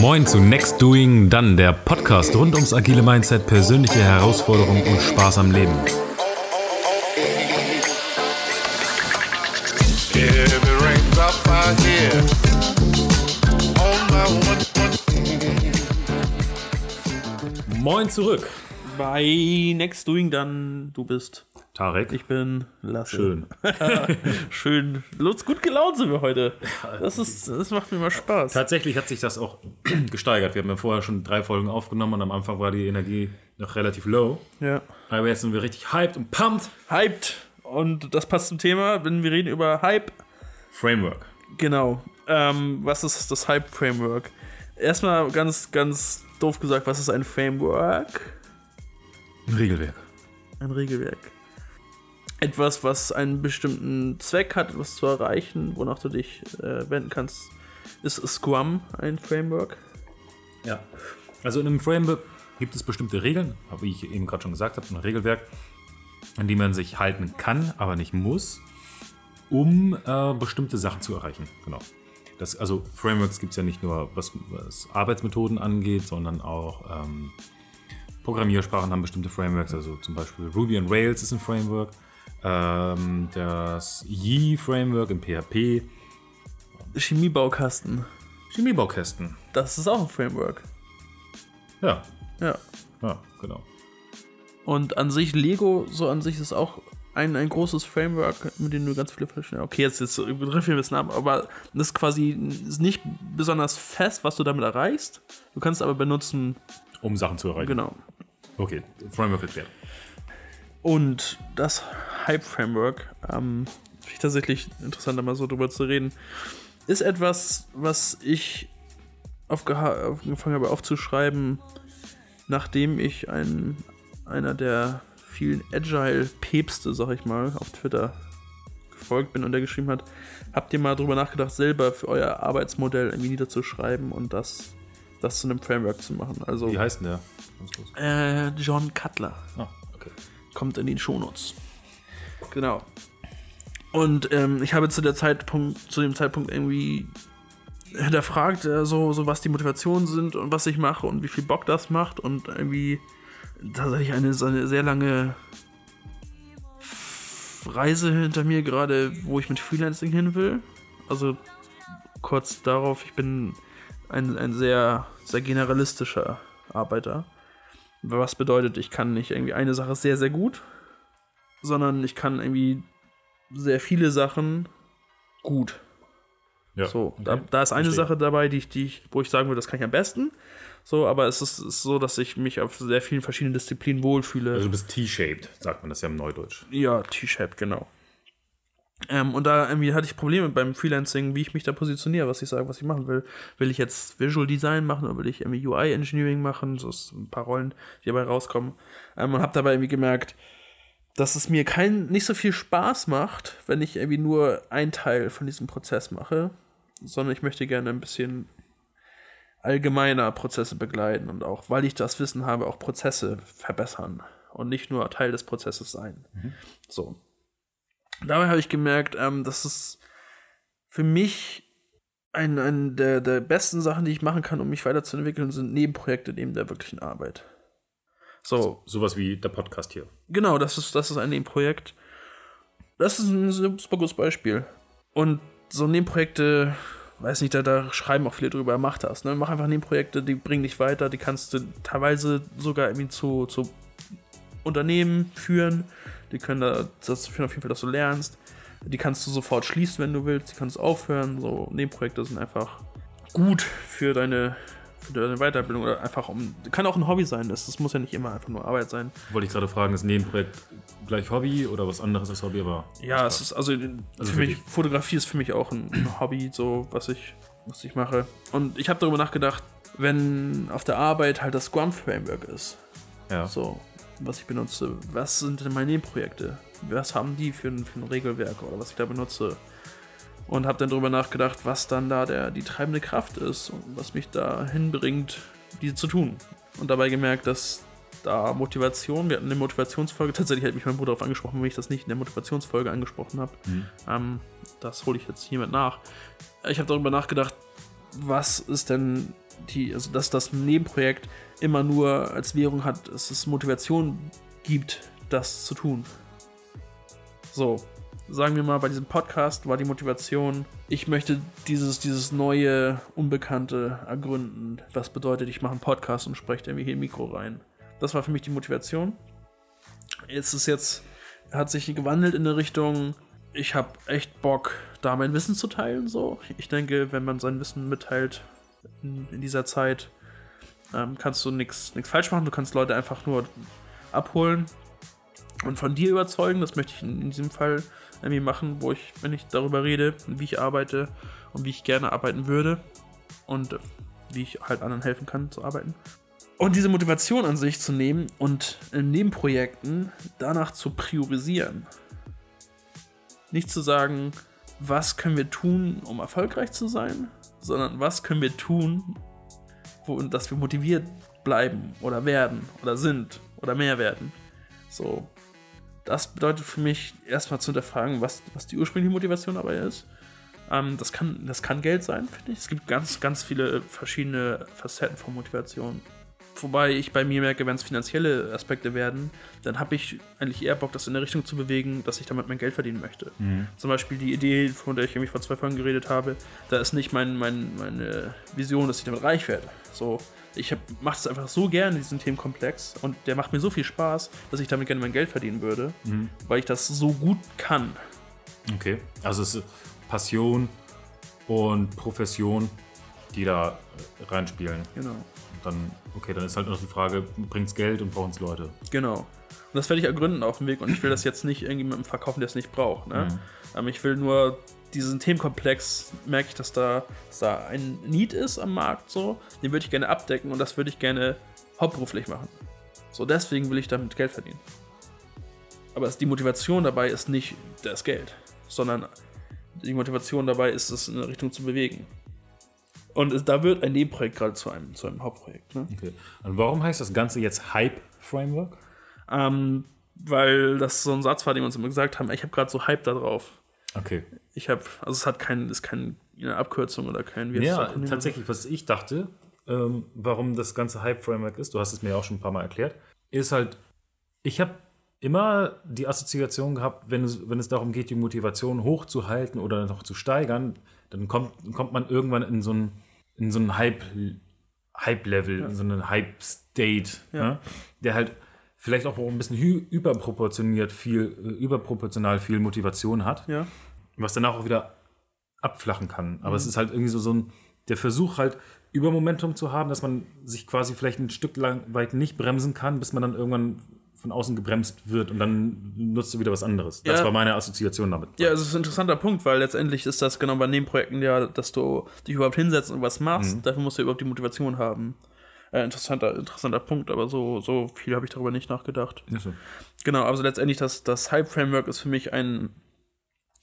Moin zu Next Doing Dann, der Podcast rund ums agile Mindset, persönliche Herausforderungen und Spaß am Leben. Moin zurück. Bei Next Doing dann, du bist. Tarek. Ich bin Lasse. Schön. Schön. Lutz, gut gelaunt sind wir heute. Das, ist, das macht mir mal Spaß. Tatsächlich hat sich das auch gesteigert. Wir haben ja vorher schon drei Folgen aufgenommen und am Anfang war die Energie noch relativ low. Ja. Aber jetzt sind wir richtig hyped und pumped. Hyped. Und das passt zum Thema, wenn wir reden über Hype. Framework. Genau. Ähm, was ist das Hype-Framework? Erstmal ganz, ganz doof gesagt, was ist ein Framework? Ein Regelwerk. Ein Regelwerk. Etwas, was einen bestimmten Zweck hat, etwas zu erreichen, wonach du dich äh, wenden kannst. Ist Scrum ein Framework? Ja. Also in einem Framework gibt es bestimmte Regeln, wie ich eben gerade schon gesagt habe, ein Regelwerk, an die man sich halten kann, aber nicht muss, um äh, bestimmte Sachen zu erreichen. Genau. Das, also Frameworks gibt es ja nicht nur, was, was Arbeitsmethoden angeht, sondern auch ähm, Programmiersprachen haben bestimmte Frameworks, also zum Beispiel Ruby on Rails ist ein Framework, ähm, das Yi-Framework in PHP, Chemiebaukasten. Chemiebaukästen. Das ist auch ein Framework. Ja, Ja. ja, genau. Und an sich, Lego, so an sich ist auch ein, ein großes Framework, mit dem du ganz viele verschiedene. Okay, jetzt, jetzt begriff ich ein bisschen ab, aber das ist quasi ist nicht besonders fest, was du damit erreichst. Du kannst aber benutzen, Um Sachen zu erreichen. genau. Okay, Framework erklärt. Und das Hype-Framework, ähm, finde ich tatsächlich interessant, da mal so drüber zu reden, ist etwas, was ich angefangen habe aufzuschreiben, nachdem ich ein, einer der vielen Agile-Päpste, sag ich mal, auf Twitter gefolgt bin und der geschrieben hat, habt ihr mal drüber nachgedacht, selber für euer Arbeitsmodell irgendwie niederzuschreiben und das, das zu einem Framework zu machen? Also Wie heißt denn der? Äh, John Cutler Ah, okay. kommt in den Shownotes. Genau. Und ähm, ich habe zu der Zeitpunkt, zu dem Zeitpunkt irgendwie hinterfragt, äh, so, so was die Motivationen sind und was ich mache und wie viel Bock das macht und irgendwie tatsächlich eine, eine sehr lange Reise hinter mir gerade, wo ich mit Freelancing hin will. Also kurz darauf, ich bin ein, ein sehr, sehr generalistischer Arbeiter. Was bedeutet, ich kann nicht irgendwie eine Sache sehr, sehr gut, sondern ich kann irgendwie sehr viele Sachen gut. Ja. So, da, okay. da ist eine Verstehe. Sache dabei, die ich, die ich, wo ich sagen würde, das kann ich am besten. So, aber es ist, ist so, dass ich mich auf sehr vielen verschiedenen Disziplinen wohlfühle. Also du bist T-shaped, sagt man das ja im Neudeutsch. Ja, T-Shape, genau. Ähm, und da irgendwie hatte ich Probleme beim Freelancing, wie ich mich da positioniere, was ich sage, was ich machen will. Will ich jetzt Visual Design machen oder will ich irgendwie UI Engineering machen? So ist ein paar Rollen, die dabei rauskommen. Ähm, und habe dabei irgendwie gemerkt, dass es mir kein, nicht so viel Spaß macht, wenn ich irgendwie nur einen Teil von diesem Prozess mache, sondern ich möchte gerne ein bisschen allgemeiner Prozesse begleiten und auch, weil ich das Wissen habe, auch Prozesse verbessern und nicht nur Teil des Prozesses sein. So. Dabei habe ich gemerkt, ähm, dass es für mich ein, ein der, der besten Sachen, die ich machen kann, um mich weiterzuentwickeln, sind Nebenprojekte neben der wirklichen Arbeit. So, Sowas wie der Podcast hier. Genau, das ist, das ist ein Nebenprojekt. Das ist ein super gutes Beispiel. Und so Nebenprojekte, weiß nicht, da, da schreiben auch viele drüber, mach das. Ne? Mach einfach Nebenprojekte, die bringen dich weiter, die kannst du teilweise sogar irgendwie zu, zu Unternehmen führen. Die können da dazu führen auf jeden Fall, dass du lernst. Die kannst du sofort schließen, wenn du willst. Die kannst aufhören. So Nebenprojekte sind einfach gut für deine, für deine Weiterbildung oder einfach um. Kann auch ein Hobby sein. Das, das muss ja nicht immer einfach nur Arbeit sein. Wollte ich gerade fragen, ist Nebenprojekt gleich Hobby oder was anderes als Hobby, aber. Ja, es ist also, Also für mich, dich. Fotografie ist für mich auch ein, Hobby, so was ich, was ich mache. Und ich habe darüber nachgedacht, wenn auf der Arbeit halt das Scrum Framework ist, Ja. so was ich benutze, was sind denn meine Nebenprojekte? Was haben die für ein, für ein Regelwerk oder was ich da benutze? Und habe dann darüber nachgedacht, was dann da der, die treibende Kraft ist und was mich da hinbringt, diese zu tun. Und dabei gemerkt, dass da Motivation, wir hatten eine Motivationsfolge, tatsächlich hat mich mein Bruder darauf angesprochen, wenn ich das nicht in der Motivationsfolge angesprochen habe. Ähm, das hole ich jetzt hiermit nach. Ich habe darüber nachgedacht, was ist denn die, also dass das Nebenprojekt immer nur als Währung hat, dass es Motivation gibt, das zu tun. So, sagen wir mal, bei diesem Podcast war die Motivation, ich möchte dieses, dieses neue, Unbekannte ergründen. Was bedeutet, ich mache einen Podcast und spreche irgendwie hier im Mikro rein. Das war für mich die Motivation. Jetzt ist jetzt, hat sich gewandelt in eine Richtung, ich habe echt Bock, da mein Wissen zu teilen. So, ich denke, wenn man sein Wissen mitteilt in, in dieser Zeit, ähm, kannst du nichts falsch machen. Du kannst Leute einfach nur abholen und von dir überzeugen. Das möchte ich in, diesem Fall irgendwie machen, wo ich, wenn ich darüber rede, wie ich arbeite und wie ich gerne arbeiten würde und äh, wie ich halt anderen helfen kann zu arbeiten. Und diese Motivation an sich zu nehmen und in Nebenprojekten danach zu priorisieren. Nicht zu sagen, was können wir tun, um erfolgreich zu sein, sondern was können wir tun, wo, dass wir motiviert bleiben oder werden oder sind oder mehr werden. So, das bedeutet für mich erstmal zu hinterfragen, was, was die ursprüngliche Motivation dabei ist. Ähm, das, kann, das kann Geld sein, finde ich. Es gibt ganz, ganz viele verschiedene Facetten von Motivation. Wobei ich bei mir merke, wenn es finanzielle Aspekte werden, dann habe ich eigentlich eher Bock, das in eine Richtung zu bewegen, dass ich damit mein Geld verdienen möchte. Mhm. Zum Beispiel die Idee, von der ich irgendwie vor zwei Folgen geredet habe, da ist nicht mein, mein, meine Vision, dass ich damit reich werde. So, ich mache es einfach so gerne, diesen Themenkomplex, und der macht mir so viel Spaß, dass ich damit gerne mein Geld verdienen würde, Mhm. weil ich das so gut kann. Okay. Also es ist Passion und Profession, die da äh, reinspielen. Genau. Und dann, okay, dann ist halt noch die Frage, bringt es Geld und brauchen es Leute? Genau. Und das werde ich ergründen auf dem Weg und ich will das jetzt nicht irgendjemandem verkaufen, der es nicht braucht. Ne? Ähm, ich will nur diesen Themenkomplex, merke ich, dass da, dass da ein Need ist am Markt, so, den würde ich gerne abdecken und das würde ich gerne hauptberuflich machen. So, deswegen will ich damit Geld verdienen. Aber die Motivation dabei ist nicht das Geld, sondern die Motivation dabei ist, es in eine Richtung zu bewegen. Und es, da wird ein Nebenprojekt gerade zu einem, zu einem Hauptprojekt. Ne? Okay. Und warum heißt das Ganze jetzt Hype Framework? Ähm, weil das so ein Satz war, den wir uns immer gesagt haben, ich habe gerade so Hype da drauf. Okay. Ich habe, also es hat kein, ist keine Abkürzung oder kein, wie Ja, tatsächlich, was ich dachte, ähm, warum das ganze Hype-Framework ist, du hast es mir auch schon ein paar Mal erklärt, ist halt, ich habe immer die Assoziation gehabt, wenn es, wenn es darum geht, die Motivation hochzuhalten oder noch zu steigern, dann kommt, kommt man irgendwann in so ein, in so ein Hype, Hype-Level, in so einen Hype-State, Ja. ne? der halt vielleicht auch ein bisschen überproportioniert viel, äh, überproportional viel Motivation hat Ja, was danach auch wieder abflachen kann. Aber es ist halt irgendwie so, so ein, der Versuch halt Übermomentum zu haben, dass man sich quasi vielleicht ein Stück lang weit nicht bremsen kann, bis man dann irgendwann von außen gebremst wird und dann nutzt du wieder was anderes. Das Ja. war meine Assoziation damit. ja, es ist ein interessanter Punkt, weil letztendlich ist das genau bei Nebenprojekten ja, dass du dich überhaupt hinsetzt und was machst. Mhm. Dafür musst du überhaupt die Motivation haben. Äh, interessanter, interessanter Punkt, aber so, so viel habe ich darüber nicht nachgedacht. Ach so. Genau, also letztendlich das, das Hype-Framework ist für mich ein.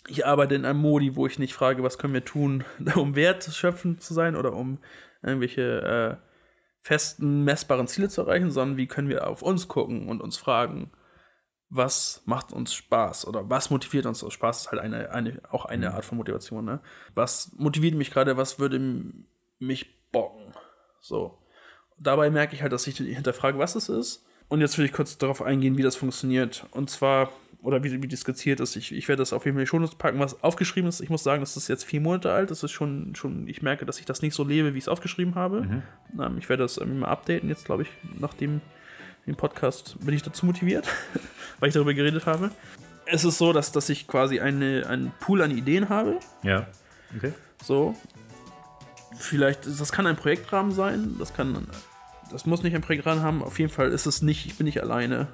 Ich arbeite in einem Modi, wo ich nicht frage, was können wir tun, um wertschöpfend zu sein oder um irgendwelche äh, festen, messbaren Ziele zu erreichen, sondern wie können wir auf uns gucken und uns fragen, was macht uns Spaß oder was motiviert uns? Also Spaß ist halt eine, eine, auch eine Art von Motivation. Ne? Was motiviert mich gerade, was würde mich bocken? So. Dabei merke ich halt, dass ich hinterfrage, was es ist. Und jetzt will ich kurz darauf eingehen, wie das funktioniert. Und zwar, oder wie, wie das skizziert ist. Ich, ich werde das auf jeden Fall Shownotes packen, was aufgeschrieben ist. Ich muss sagen, das ist jetzt vier Monate alt. Das ist schon, schon ich merke, dass ich das nicht so lebe, wie ich es aufgeschrieben habe. Ähm, ich werde das irgendwie mal updaten. Jetzt, glaube ich, nach dem, dem Podcast bin ich dazu motiviert, weil ich darüber geredet habe. Es ist so, dass, dass ich quasi eine, einen Pool an Ideen habe. Ja. Okay. So. Vielleicht, das kann ein Projektrahmen sein, das kann, das muss nicht ein Projektrahmen haben. Auf jeden Fall ist es nicht, ich bin nicht alleine.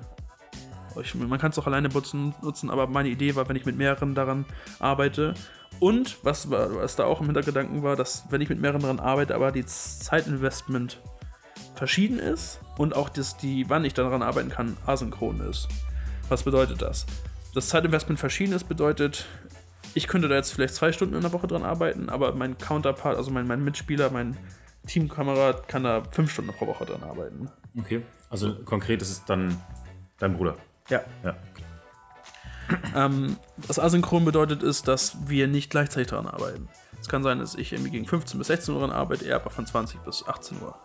Ich, man kann es auch alleine nutzen, aber meine Idee war, wenn ich mit mehreren daran arbeite. Und was, was da auch im Hintergedanken war, dass wenn ich mit mehreren daran arbeite, aber die Zeitinvestment verschieden ist und auch das, die, wann ich daran arbeiten kann, asynchron ist. Was bedeutet das? Das Zeitinvestment verschieden ist, bedeutet, ich könnte da jetzt vielleicht zwei Stunden in der Woche dran arbeiten, aber mein Counterpart, also mein, mein Mitspieler, mein Teamkamerad kann da fünf Stunden pro Woche dran arbeiten. Okay. Also konkret ist es dann dein Bruder. Ja. Ja. Ähm, was asynchron bedeutet, ist, dass wir nicht gleichzeitig daran arbeiten. Es kann sein, dass ich irgendwie gegen 15 bis 16 Uhr dran arbeite, er aber von 20 bis 18 Uhr.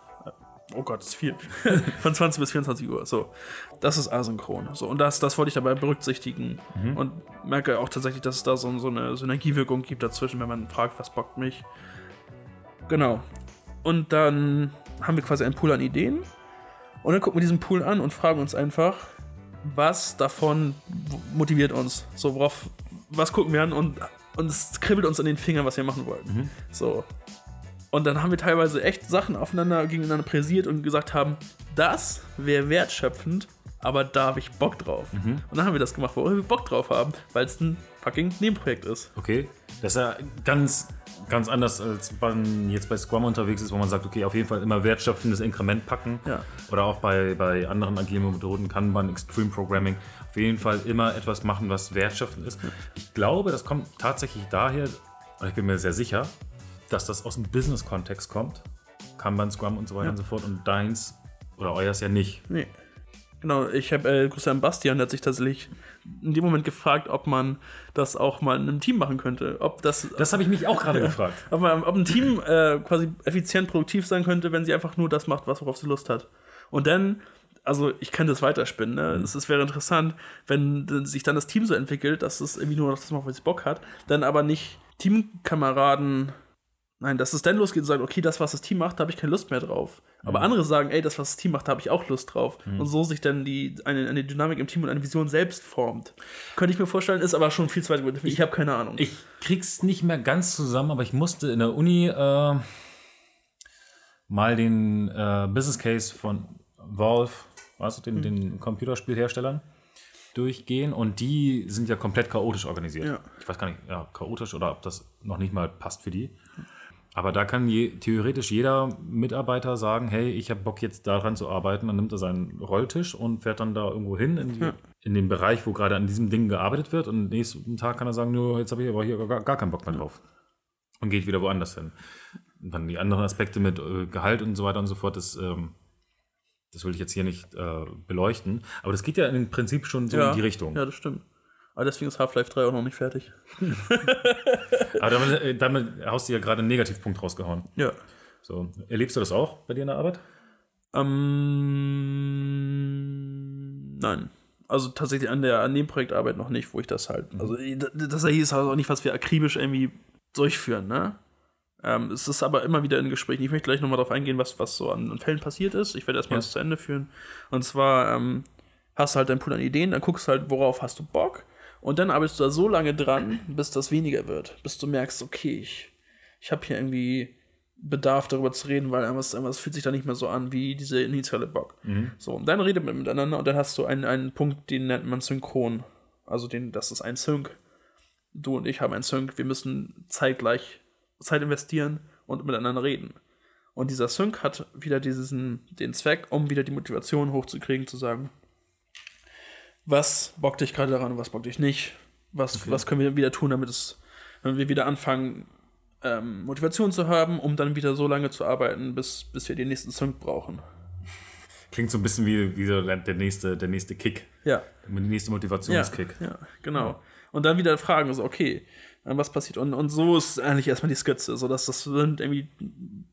Oh Gott, das ist viel. von 20 bis 24 Uhr. So. Das ist asynchron. So. Und das, das wollte ich dabei berücksichtigen. Und merke auch tatsächlich, dass es da so, so eine Synergiewirkung gibt dazwischen, wenn man fragt, was bockt mich. Genau. Und dann haben wir quasi einen Pool an Ideen. Und dann gucken wir diesen Pool an und fragen uns einfach, was davon motiviert uns? So, worauf, was gucken wir an und, und es kribbelt uns an den Fingern, was wir machen wollen. So. Und dann haben wir teilweise echt Sachen aufeinander gegeneinander präsiert und gesagt haben, das wäre wertschöpfend, aber da habe ich Bock drauf. Und dann haben wir das gemacht, wo wir Bock drauf haben, weil es ein fucking Nebenprojekt ist. Okay. Das ist ja ganz, ganz anders, als man jetzt bei Scrum unterwegs ist, wo man sagt, okay, auf jeden Fall immer wertschöpfendes Inkrement packen. Ja. Oder auch bei, bei anderen agilen Methoden, Kanban, Extreme Programming, auf jeden Fall immer etwas machen, was wertschöpfend ist. Ich glaube, das kommt tatsächlich daher, und ich bin mir sehr sicher, dass das aus dem Business-Kontext kommt. Kanban, Scrum und so weiter und so fort. Und deins oder euers ja nicht. Nee. Genau, ich habe äh, Grüße an Bastian, der hat sich tatsächlich in dem Moment gefragt, ob man das auch mal in einem Team machen könnte. Ob das, Das habe ich mich auch gerade gefragt. ob, man, ob ein Team äh, quasi effizient produktiv sein könnte, wenn sie einfach nur das macht, was worauf sie Lust hat. Und dann, also ich kann das weiterspinnen, ne? Es ist- wäre interessant, wenn sich dann das Team so entwickelt, dass es irgendwie nur noch das macht, was es Bock hat, dann aber nicht Teamkameraden. Nein, dass es dann losgeht und sagt, okay, das, was das Team macht, da habe ich keine Lust mehr drauf. Aber andere sagen, ey, das, was das Team macht, da habe ich auch Lust drauf. Und so sich dann die, eine, eine Dynamik im Team und eine Vision selbst formt. Könnte ich mir vorstellen, ist aber schon viel zu weit. Ich, ich habe keine Ahnung. Ich krieg's nicht mehr ganz zusammen, aber ich musste in der Uni äh, mal den äh, Business Case von Valve, weißt du, den, den Computerspielherstellern, durchgehen und die sind ja komplett chaotisch organisiert. Ja. Ich weiß gar nicht, ja, chaotisch oder ob das noch nicht mal passt für die. Aber da kann je, theoretisch jeder Mitarbeiter sagen, hey, ich habe Bock jetzt daran zu arbeiten. Dann nimmt er seinen Rolltisch und fährt dann da irgendwo hin in, die, in den Bereich, wo gerade an diesem Ding gearbeitet wird. Und nächsten Tag kann er sagen, nur jetzt habe ich aber hier gar, gar keinen Bock mehr drauf. Und geht wieder woanders hin. Und dann die anderen Aspekte mit äh, Gehalt und so weiter und so fort, das, ähm, das will ich jetzt hier nicht äh, beleuchten. Aber das geht ja im Prinzip schon so in die Richtung. Ja, das stimmt. Aber deswegen ist Half-Life 3 auch noch nicht fertig. Aber damit, äh, damit hast du ja gerade einen Negativpunkt rausgehauen. Ja. So, erlebst du das auch bei dir in der Arbeit? Ähm, nein. Also tatsächlich an, der, an dem Projektarbeit noch nicht, wo ich das halt. Also d- das hier ist halt auch nicht, was wir akribisch irgendwie durchführen, ne? Ähm, es ist aber immer wieder in Gesprächen. Ich möchte gleich nochmal darauf eingehen, was, was so an Fällen passiert ist. Ich werde erstmal Ja. das zu Ende führen. Und zwar ähm, hast du halt deinen Pool an Ideen, dann guckst du halt, worauf hast du Bock. Und dann arbeitest du da so lange dran, bis das weniger wird. Bis du merkst, okay, ich, ich habe hier irgendwie Bedarf darüber zu reden, weil irgendwas, irgendwas fühlt sich da nicht mehr so an wie diese initiale Bock. So, und dann redet man miteinander und dann hast du einen, einen Punkt, den nennt man Synchron. Also den, das ist ein Sync. Du und ich haben ein Sync. Wir müssen zeitgleich Zeit investieren und miteinander reden. Und dieser Sync hat wieder diesen, den Zweck, um wieder die Motivation hochzukriegen, zu sagen, was bockt dich gerade daran und was bockt dich nicht? Was, was können wir wieder tun, damit es, wenn wir wieder anfangen, ähm, Motivation zu haben, um dann wieder so lange zu arbeiten, bis, bis wir den nächsten Sync brauchen. Klingt so ein bisschen wie, wie so der, nächste, der nächste Kick. Ja. Der nächste Motivationskick. Ja, genau. Und dann wieder fragen, so, okay, äh, was passiert? Und, und so ist eigentlich erstmal die Skizze, so dass das sind irgendwie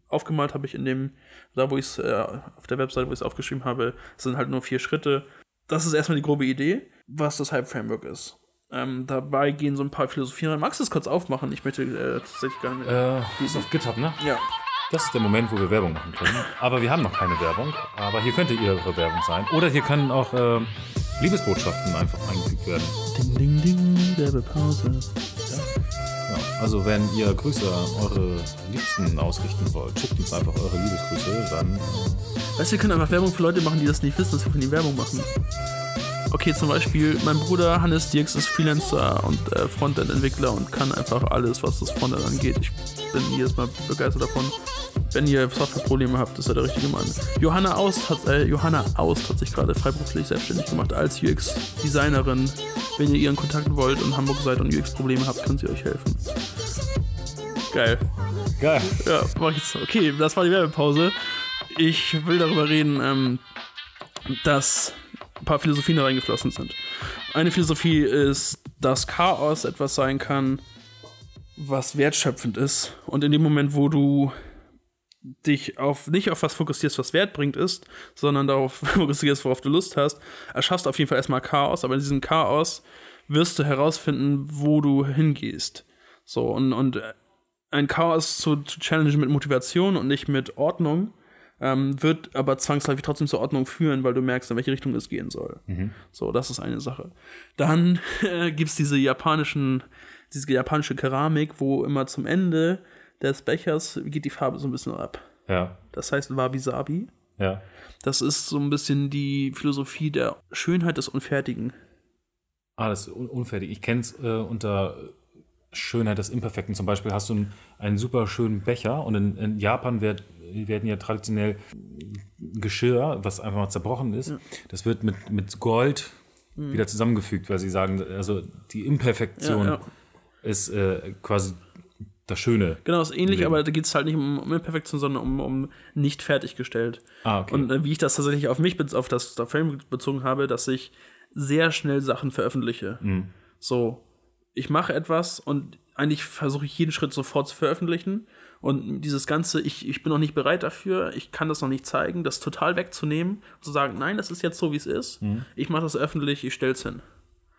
aufgemalt habe ich in dem, da wo ich es äh, auf der Webseite, wo ich es aufgeschrieben habe, sind halt nur vier Schritte. Das ist erstmal die grobe Idee, was das Hype-Framework ist. Ähm, dabei gehen so ein paar Philosophien rein. Magst du es kurz aufmachen? Ich möchte äh, tatsächlich gar nicht. Äh, die ist auf GitHub, ne? ja. Das ist der Moment, wo wir Werbung machen können. Aber wir haben noch keine Werbung. Aber hier könnte Ihre Werbung sein. Oder hier können auch äh, Liebesbotschaften einfach eingefügt werden. Ding, ding, ding, Werbepause. Also wenn ihr Grüße an eure Liebsten ausrichten wollt, schickt uns einfach eure Liebesgrüße. Dann äh, Weißt du, wir können einfach Werbung für Leute machen, die das nicht wissen, dass wir von ihnen Werbung machen. Okay, zum Beispiel, mein Bruder Hannes Dirks ist Freelancer und äh, Frontend-Entwickler und kann einfach alles, was das Frontend angeht. Ich bin jedes Mal begeistert davon. Wenn ihr Softwareprobleme habt, ist er der richtige Mann. Johanna Aust hat, äh, Johanna Aust hat sich gerade freiberuflich selbstständig gemacht als UX-Designerin. Wenn ihr ihren Kontakt wollt und Hamburg seid und UX-Probleme habt, können sie euch helfen. Geil. geil. Ja, mach ich jetzt. Okay, das war die Werbepause. Ich will darüber reden, ähm, dass ein paar Philosophien da reingeflossen sind. Eine Philosophie ist, dass Chaos etwas sein kann, was wertschöpfend ist. Und in dem Moment, wo du dich auf nicht auf was fokussierst, was Wert bringt ist, sondern darauf fokussierst, worauf du Lust hast, erschaffst du auf jeden Fall erstmal Chaos, aber in diesem Chaos wirst du herausfinden, wo du hingehst. So, und, und ein Chaos zu, zu challengen mit Motivation und nicht mit Ordnung, ähm, wird aber zwangsläufig trotzdem zur Ordnung führen, weil du merkst, in welche Richtung es gehen soll. So, das ist eine Sache. Dann äh, gibt es diese japanischen, diese japanische Keramik, wo immer zum Ende des Bechers geht die Farbe so ein bisschen ab. Ja, Das heißt Wabi-Sabi. ja. Das ist so ein bisschen die Philosophie der Schönheit des Unfertigen. Ah, das ist un unfertig. Ich kenne es äh, unter Schönheit des Imperfekten. Zum Beispiel hast du einen, einen super schönen Becher und in, in Japan werd, werden ja traditionell Geschirr, was einfach mal zerbrochen ist, das wird mit, mit Gold wieder zusammengefügt, weil sie sagen, also die Imperfektion Ja, ja. ist äh, quasi das Schöne. Genau, ist ähnlich, aber da geht es halt nicht um, um Imperfektion, sondern um, um nicht fertiggestellt. Ah, okay. Und äh, wie ich das tatsächlich auf mich, auf das, das Frame bezogen habe, dass ich sehr schnell Sachen veröffentliche. Mhm. So, ich mache etwas und eigentlich versuche ich jeden Schritt sofort zu veröffentlichen. Und dieses Ganze, ich, ich bin noch nicht bereit dafür, ich kann das noch nicht zeigen, das total wegzunehmen und zu sagen, nein, das ist jetzt so, wie es ist. Mhm. Ich mache das öffentlich, ich stell's hin.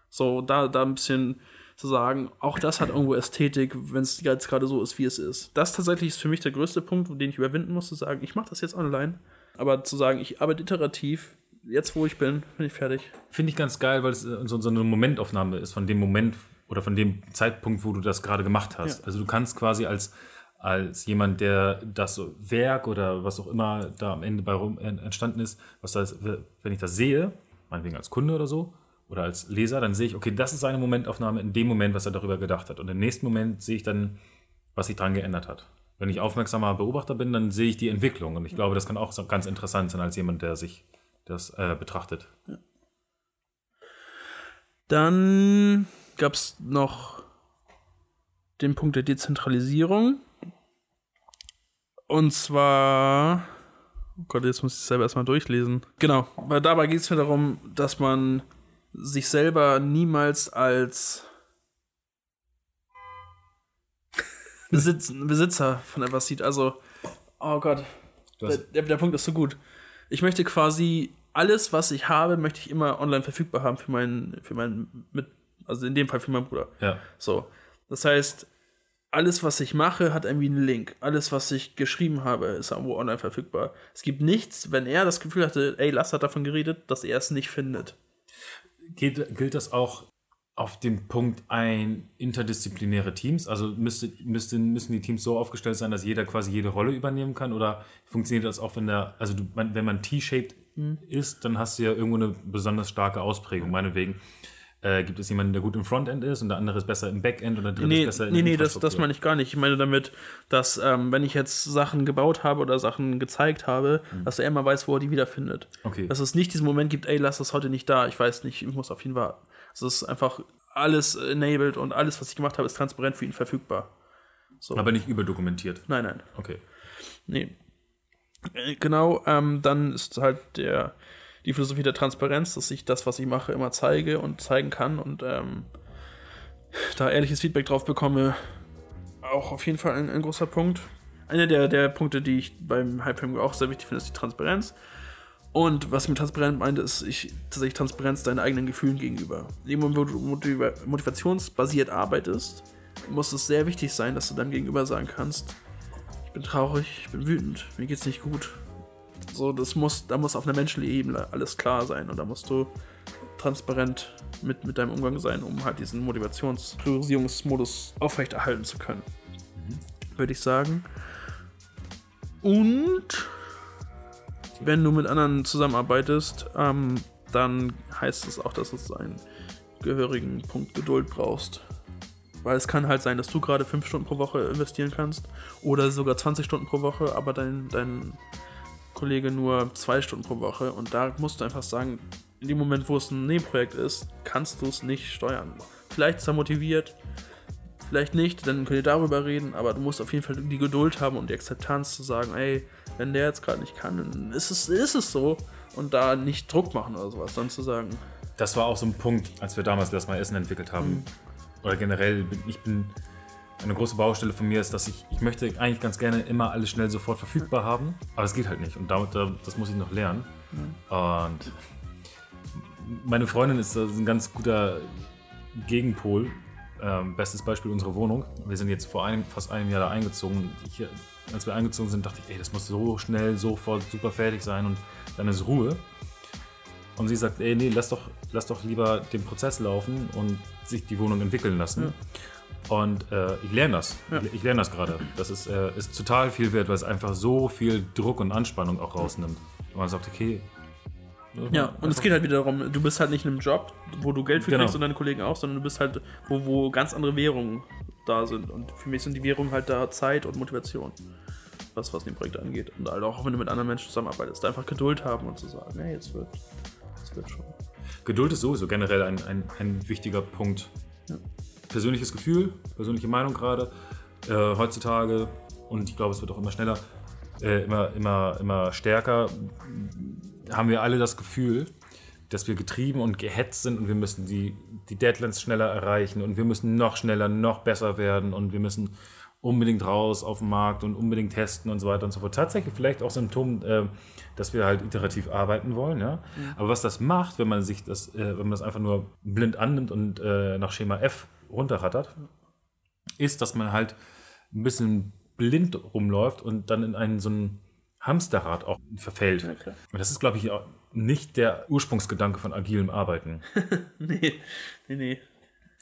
So, da, da ein bisschen zu sagen, auch das hat irgendwo Ästhetik, wenn es jetzt gerade so ist, wie es ist. Das tatsächlich ist für mich der größte Punkt, den ich überwinden muss, zu sagen, ich mache das jetzt online. Aber zu sagen, ich arbeite iterativ, jetzt wo ich bin, bin ich fertig. Finde ich ganz geil, weil es äh, so, so eine Momentaufnahme ist von dem Moment oder von dem Zeitpunkt, wo du das gerade gemacht hast. Ja. Also du kannst quasi als, als jemand, der das Werk oder was auch immer da am Ende bei rum en- entstanden ist, was das, wenn ich das sehe, meinetwegen als Kunde oder so, oder als Leser, dann sehe ich, okay, das ist seine Momentaufnahme in dem Moment, was er darüber gedacht hat. Und im nächsten Moment sehe ich dann, was sich daran geändert hat. Wenn ich aufmerksamer Beobachter bin, dann sehe ich die Entwicklung. Und ich glaube, das kann auch ganz interessant sein als jemand, der sich das äh, betrachtet. Dann gab es noch den Punkt der Dezentralisierung. Und zwar. Oh Gott, jetzt muss ich es selber erstmal durchlesen. Genau, weil dabei geht es mir darum, dass man sich selber niemals als Besitz, Besitzer von etwas sieht. Also, oh Gott, der, der, der Punkt ist so gut. Ich möchte quasi alles, was ich habe, möchte ich immer online verfügbar haben für meinen, für meinen mit, also in dem Fall für meinen Bruder. Ja. So. Das heißt, alles, was ich mache, hat irgendwie einen Link. Alles, was ich geschrieben habe, ist irgendwo online verfügbar. Es gibt nichts, wenn er das Gefühl hatte, ey, Lass hat davon geredet, dass er es nicht findet. Gilt, gilt das auch auf dem Punkt ein interdisziplinäre Teams? Also müsste, müsste, müssen die Teams so aufgestellt sein, dass jeder quasi jede Rolle übernehmen kann? Oder funktioniert das auch, wenn der, also du, wenn man T-shaped ist, dann hast du ja irgendwo eine besonders starke Ausprägung. Meinetwegen äh, gibt es jemanden, der gut im Frontend ist und der andere ist besser im Backend und der dritte Nee, ist besser in nee, nee das, das meine ich gar nicht. Ich meine damit, dass, ähm, wenn ich jetzt Sachen gebaut habe oder Sachen gezeigt habe, dass er immer weiß, wo er die wiederfindet. Okay. Dass es nicht diesen Moment gibt, ey, lass das heute nicht da, ich weiß nicht, ich muss auf ihn warten. Es ist einfach alles enabled und alles, was ich gemacht habe, ist transparent für ihn verfügbar. Aber nicht überdokumentiert. Nein, nein. Okay. Nee. Äh, Genau, ähm, dann ist halt der, die Philosophie der Transparenz, dass ich das, was ich mache, immer zeige und zeigen kann und ähm, da ehrliches Feedback drauf bekomme, auch auf jeden Fall ein, ein großer Punkt. Einer der, der Punkte, die ich beim Hypeframe auch sehr wichtig finde, ist die Transparenz. Und was ich mit transparent meinte, ist ich, tatsächlich Transparenz deinen eigenen Gefühlen gegenüber. Moment, wo du motiva motivationsbasiert arbeitest, muss es sehr wichtig sein, dass du deinem Gegenüber sagen kannst, ich bin traurig, ich bin wütend, mir geht's nicht gut. So, das muss, da muss auf einer menschlichen Ebene alles klar sein und da musst du transparent mit, mit deinem Umgang sein, um halt diesen Motivationspriorisierungsmodus aufrechterhalten zu können. Würde ich sagen. Und wenn du mit anderen zusammenarbeitest, ähm, dann heißt es auch, dass es einen gehörigen Punkt Geduld brauchst. Weil es kann halt sein, dass du gerade 5 Stunden pro Woche investieren kannst oder sogar 20 Stunden pro Woche, aber dein, dein Kollege nur 2 Stunden pro Woche. Und da musst du einfach sagen, in dem Moment, wo es ein Nebenprojekt ist, kannst du es nicht steuern. Vielleicht ist er motiviert, vielleicht nicht, dann könnt ihr darüber reden, aber du musst auf jeden Fall die Geduld haben und die Akzeptanz zu sagen, ey, wenn der jetzt gerade nicht kann, dann ist es, ist es so. Und da nicht Druck machen oder sowas, dann zu sagen, Das war auch so ein Punkt, als wir damals das mal Essen entwickelt haben. Oder generell, ich bin Eine große Baustelle von mir ist, dass ich, ich möchte eigentlich ganz gerne immer alles schnell sofort verfügbar haben, aber es geht halt nicht und damit, da- das muss ich noch lernen. Und meine Freundin ist ein ganz guter Gegenpol. Ähm, bestes Beispiel unsere Wohnung. Wir sind jetzt vor einem, fast einem Jahr da eingezogen. Ich, als wir eingezogen sind, dachte ich, ey, das muss so schnell, sofort super fertig sein und dann ist Ruhe. Und sie sagt, ey, nee, lass doch, lass doch lieber den Prozess laufen und sich die Wohnung entwickeln lassen. Und äh, ich lerne das. Ich, ich lerne das gerade. Das ist, äh, ist total viel wert, weil es einfach so viel Druck und Anspannung auch rausnimmt. Und man sagt, okay. Ja, und es geht halt wieder darum, du bist halt nicht in einem Job, wo du Geld für Genau. kriegst und deine Kollegen auch, sondern du bist halt, wo, wo ganz andere Währungen da sind. Und für mich sind die Währungen halt da Zeit und Motivation, was, was die Projekte angeht. Und halt auch, wenn du mit anderen Menschen zusammenarbeitest, einfach Geduld haben und zu sagen, hey, jetzt wird, jetzt wird schon. Geduld ist sowieso generell ein, ein, ein wichtiger Punkt. Persönliches Gefühl, persönliche Meinung gerade. Äh, heutzutage, und ich glaube, es wird auch immer schneller, äh, immer, immer, immer stärker, haben wir alle das Gefühl, dass wir getrieben und gehetzt sind und wir müssen die, die Deadlines schneller erreichen und wir müssen noch schneller, noch besser werden und wir müssen unbedingt raus auf den Markt und unbedingt testen und so weiter und so fort. Tatsächlich vielleicht auch Symptom, äh, dass wir halt iterativ arbeiten wollen, ja. Aber was das macht, wenn man sich das, äh, wenn man das einfach nur blind annimmt und äh, nach Schema F runterrattert, ist, dass man halt ein bisschen blind rumläuft und dann in einen so ein Hamsterrad auch verfällt. klar. Und das ist, glaube ich, auch nicht der Ursprungsgedanke von agilem Arbeiten. Nee, nee, nee.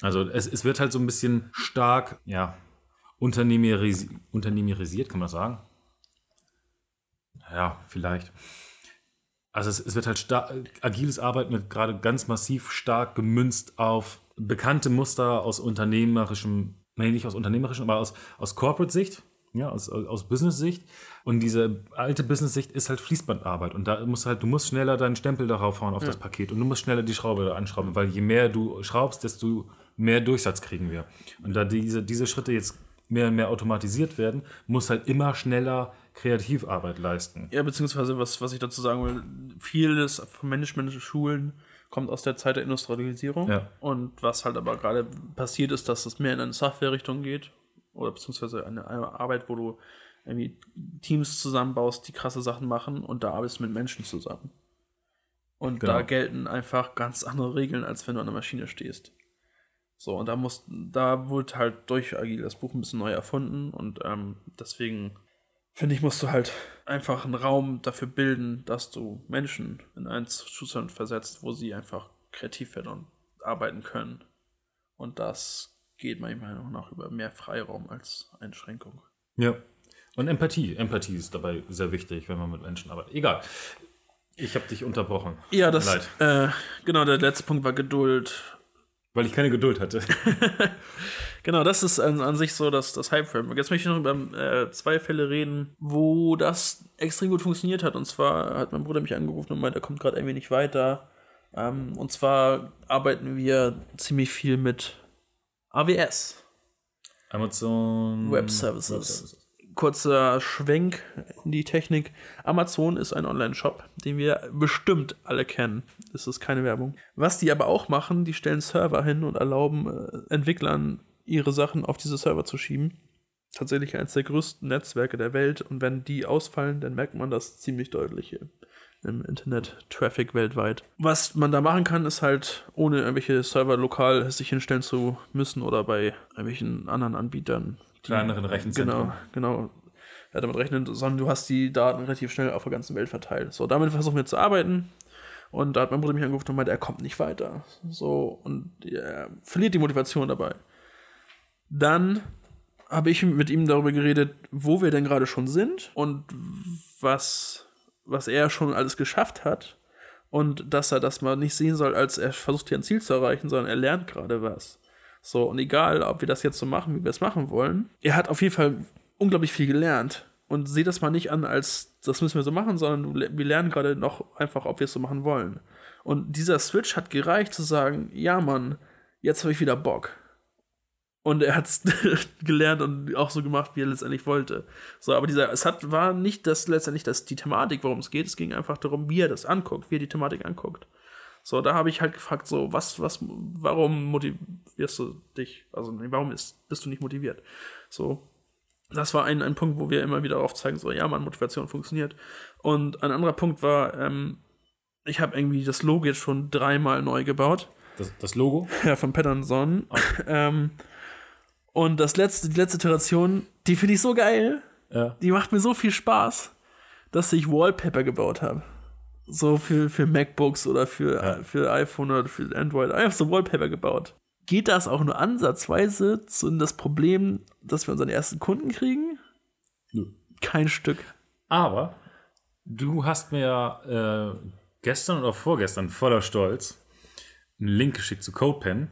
Also es, es wird halt so ein bisschen stark, ja, unternehmerisi unternehmerisiert, kann man sagen? Ja, vielleicht. Also es, es wird halt agiles Arbeiten wird gerade ganz massiv stark gemünzt auf bekannte Muster aus unternehmerischem, nee, nicht aus unternehmerischem, aber aus, aus Corporate-Sicht, ja, aus, aus Business-Sicht. Und diese alte Business-Sicht ist halt Fließbandarbeit. Und da musst halt, du musst schneller deinen Stempel darauf hauen auf das Paket und du musst schneller die Schraube da anschrauben, weil je mehr du schraubst, desto mehr Durchsatz kriegen wir. Und da diese, diese Schritte jetzt mehr und mehr automatisiert werden, muss halt immer schneller Kreativarbeit leisten. Ja, beziehungsweise, was, was ich dazu sagen will, vieles von Management-Schulen kommt aus der Zeit der Industrialisierung. Ja. Und was halt aber gerade passiert ist, dass es mehr in eine Software-Richtung geht. Oder beziehungsweise eine, eine Arbeit, wo du irgendwie Teams zusammenbaust, die krasse Sachen machen und da arbeitest du mit Menschen zusammen. Und Genau. da gelten einfach ganz andere Regeln, als wenn du an der Maschine stehst. So, und da muss, da wurde halt durch Agil das Buch ein bisschen neu erfunden und ähm, deswegen finde ich, musst du halt einfach einen Raum dafür bilden, dass du Menschen in einen Zustand versetzt, wo sie einfach kreativ werden und arbeiten können. Und das geht meiner Meinung nach über mehr Freiraum als Einschränkung. Ja. Und Empathie. Empathie ist dabei sehr wichtig, wenn man mit Menschen arbeitet. Egal. Ich habe dich unterbrochen. Ja, das, Leid. äh, genau, der letzte Punkt war Geduld. Weil ich keine Geduld hatte. Genau, das ist an, an sich so das, das Hype-Framework. Jetzt möchte ich noch über äh, zwei Fälle reden, wo das extrem gut funktioniert hat. Und zwar hat mein Bruder mich angerufen und meint, er kommt gerade ein wenig weiter. Ähm, und zwar arbeiten wir ziemlich viel mit AWS. Amazon Web Services. Kurzer Schwenk in die Technik. Amazon ist ein Online-Shop, den wir bestimmt alle kennen. Das ist keine Werbung. Was die aber auch machen, die stellen Server hin und erlauben äh, Entwicklern, ihre Sachen auf diese Server zu schieben. Tatsächlich eines der größten Netzwerke der Welt. Und wenn die ausfallen, dann merkt man das ziemlich deutlich hier im Internet-Traffic weltweit. Was man da machen kann, ist halt, ohne irgendwelche Server lokal sich hinstellen zu müssen oder bei irgendwelchen anderen Anbietern. Kleineren Rechenzentren. Genau, genau. Ja, damit rechnen, sondern du hast die Daten relativ schnell auf der ganzen Welt verteilt. So, damit versuchen wir zu arbeiten. Und da hat mein Bruder mich angerufen und meinte, er kommt nicht weiter. So, und er verliert die Motivation dabei. Dann habe ich mit ihm darüber geredet, wo wir denn gerade schon sind und was, was er schon alles geschafft hat. Und dass er das mal nicht sehen soll, als er versucht hier ein Ziel zu erreichen, sondern er lernt gerade was. So, und egal, ob wir das jetzt so machen, wie wir es machen wollen, er hat auf jeden Fall unglaublich viel gelernt. Und sehe das mal nicht an, als das müssen wir so machen, sondern wir lernen gerade noch einfach, ob wir es so machen wollen. Und dieser Switch hat gereicht zu sagen, ja Mann, jetzt habe ich wieder Bock. Und er hat es gelernt und auch so gemacht, wie er letztendlich wollte. So, aber dieser, es hat, war nicht das letztendlich das, die Thematik, worum es geht. Es ging einfach darum, wie er das anguckt, wie er die Thematik anguckt. So, da habe ich halt gefragt, so, was, was, warum motivierst du dich? Also, nee, warum ist, bist du nicht motiviert? So, das war ein, ein Punkt, wo wir immer wieder aufzeigen, so, ja, man, Motivation funktioniert. Und ein anderer Punkt war, ähm, ich habe irgendwie das Logo jetzt schon dreimal neu gebaut. Das, das Logo? Ja, von Pattern Son. ähm, und das letzte, die letzte Iteration, die finde ich so geil. Ja. Die macht mir so viel Spaß, dass ich Wallpaper gebaut habe. So für, für MacBooks oder für, Ja. für iPhone oder für Android. Einfach so Wallpaper gebaut. Geht das auch nur ansatzweise zu das Problem, dass wir unseren ersten Kunden kriegen? Nö. Kein Stück. Aber du hast mir ja äh, gestern oder vorgestern voller Stolz einen Link geschickt zu CodePen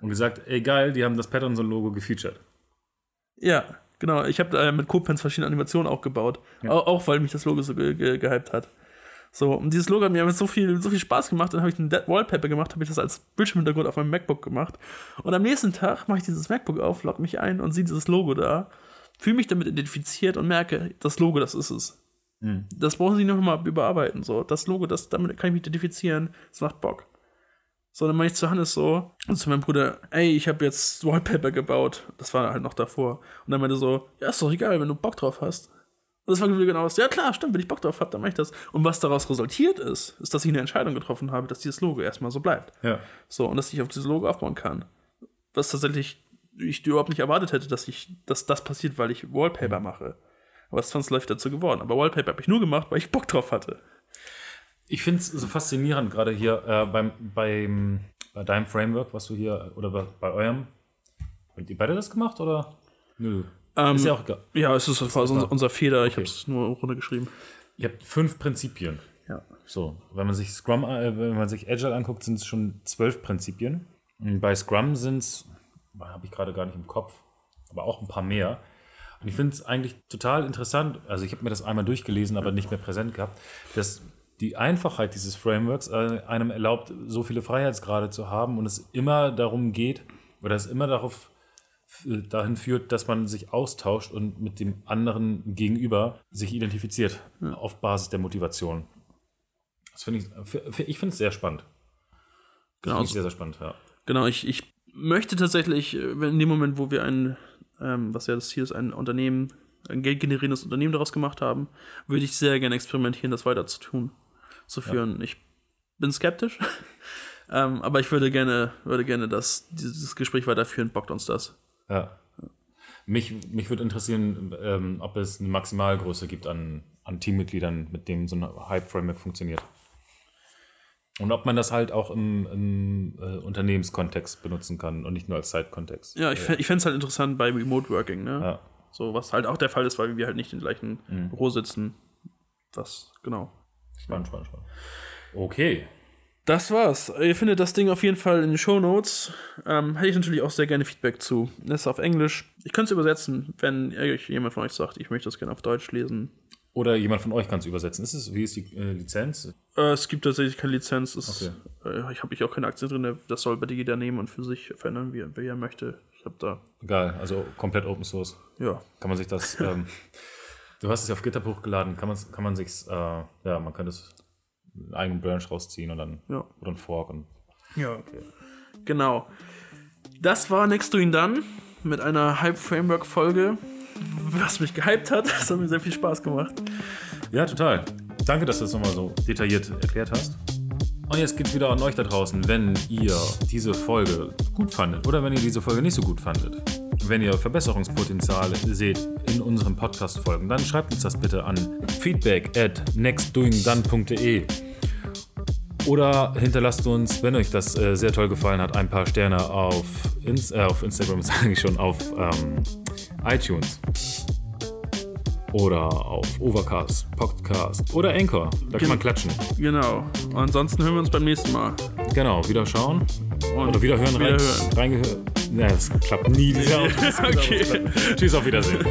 und gesagt, ey geil, die haben das Patterson-Logo gefeatured. Ja, genau. Ich habe äh, mit Copens verschiedene Animationen auch gebaut. Auch, auch weil mich das Logo so ge ge gehypt hat. So, und dieses Logo hat mir so viel, so viel Spaß gemacht. Dann habe ich einen Dead Wallpaper gemacht, habe ich das als Bildschirmhintergrund auf meinem MacBook gemacht. Und am nächsten Tag mache ich dieses MacBook auf, logge mich ein und sehe dieses Logo da, fühle mich damit identifiziert und merke, das Logo, das ist es. Das brauchen sie noch mal überarbeiten. So, das Logo, das, damit kann ich mich identifizieren, das macht Bock. So, dann meine ich zu Hannes so und zu meinem Bruder, ey, ich habe jetzt Wallpaper gebaut. Das war halt noch davor. Und dann meinte er so, ja, ist doch egal, wenn du Bock drauf hast. Und das war genau das. Ja, klar, stimmt, wenn ich Bock drauf habe, dann mache ich das. Und was daraus resultiert ist, ist, dass ich eine Entscheidung getroffen habe, dass dieses Logo erstmal so bleibt. Ja. So, und dass ich auf dieses Logo aufbauen kann. Was tatsächlich ich überhaupt nicht erwartet hätte, dass ich, dass das passiert, weil ich Wallpaper mache. Aber es ist zwangsläufig dazu geworden. Aber Wallpaper habe ich nur gemacht, weil ich Bock drauf hatte. Ich finde es so faszinierend, gerade hier äh, beim, beim, bei deinem Framework, was du hier, oder bei, bei eurem. Habt ihr beide das gemacht oder? Nö. ist ja auch egal. Ja, es ist, ist unser, unser Fehler. Ich habe es nur runtergeschrieben. Ihr habt fünf Prinzipien. Ja. So, wenn man sich Scrum, äh, wenn man sich Agile anguckt, sind es schon zwölf Prinzipien. Und bei Scrum sind es, habe ich gerade gar nicht im Kopf, aber auch ein paar mehr. Und ich finde es eigentlich total interessant, also ich habe mir das einmal durchgelesen, aber nicht mehr präsent gehabt, dass die Einfachheit dieses Frameworks äh, einem erlaubt, so viele Freiheitsgrade zu haben und es immer darum geht, oder es immer darauf äh, dahin führt, dass man sich austauscht und mit dem anderen gegenüber sich identifiziert auf Basis der Motivation. Das finde ich, ich finde es sehr spannend. Genau, Finde ich sehr, sehr spannend, ja. Genau, ich, ich möchte tatsächlich, äh, wenn in dem Moment, wo wir ein, ähm, was ja das Ziel ist, ein Unternehmen, ein geldgenerierendes Unternehmen daraus gemacht haben, würde ich sehr gerne experimentieren, das weiter zu tun, zu führen. Ich bin skeptisch, ähm, aber ich würde gerne, würde gerne das, dieses Gespräch weiterführen. Bockt uns das? ja. Mich, mich würde interessieren, ähm, ob es eine Maximalgröße gibt an, an Teammitgliedern, mit dem so ein Hype-Framework funktioniert. Und ob man das halt auch im, im äh, Unternehmenskontext benutzen kann und nicht nur als Side-Kontext. Ja, ich, ich fände es halt interessant bei Remote Working, ne? Ja. So, was halt auch der Fall ist, weil wir halt nicht im gleichen Büro sitzen. Das, genau. Spannend, spannend, spannend. Okay. Das war's. Ihr findet das Ding auf jeden Fall in den Show Notes. Ähm, hätte ich natürlich auch sehr gerne Feedback zu. Das ist auf Englisch. Ich könnte es übersetzen, wenn jemand von euch sagt, ich möchte das gerne auf Deutsch lesen. Oder jemand von euch kann es übersetzen. Ist es, wie ist die äh, Lizenz? Äh, es gibt tatsächlich keine Lizenz. Es, Okay. äh, ich habe ich auch keine Aktien drin. Das soll bitte jeder nehmen und für sich verändern, wie, er- wie er möchte. Ich habe da, Egal, also komplett Open Source. ja. Kann man sich das. ähm, du hast es ja auf GitHub hochgeladen, kann, man's- kann man sich, äh, ja, man kann das einen eigenen Branch rausziehen und dann Ja. oder ein Fork und Ja, okay. Genau. Das war Next Doing Done mit einer Hype-Framework-Folge, was mich gehypt hat. Das hat mir sehr viel Spaß gemacht. Ja, total. Danke, dass du das nochmal so detailliert erklärt hast. Und jetzt geht's wieder an euch da draußen, wenn ihr diese Folge gut fandet oder wenn ihr diese Folge nicht so gut fandet. Wenn ihr Verbesserungspotenzial seht in unseren Podcast-Folgen, dann schreibt uns das bitte an feedback at nextdoingdone.de oder hinterlasst uns, wenn euch das äh, sehr toll gefallen hat, ein paar Sterne auf, Ins äh, auf Instagram, sage ich schon, auf ähm, iTunes oder auf Overcast, Podcast oder Anchor. Da kann man klatschen. Genau. Und ansonsten hören wir uns beim nächsten Mal. Genau, wieder schauen. Und Oder wieder hören, rein, Wiederhören. reingehört. Ja, das klappt nie. Auftritt. Okay. Tschüss, auf Wiedersehen.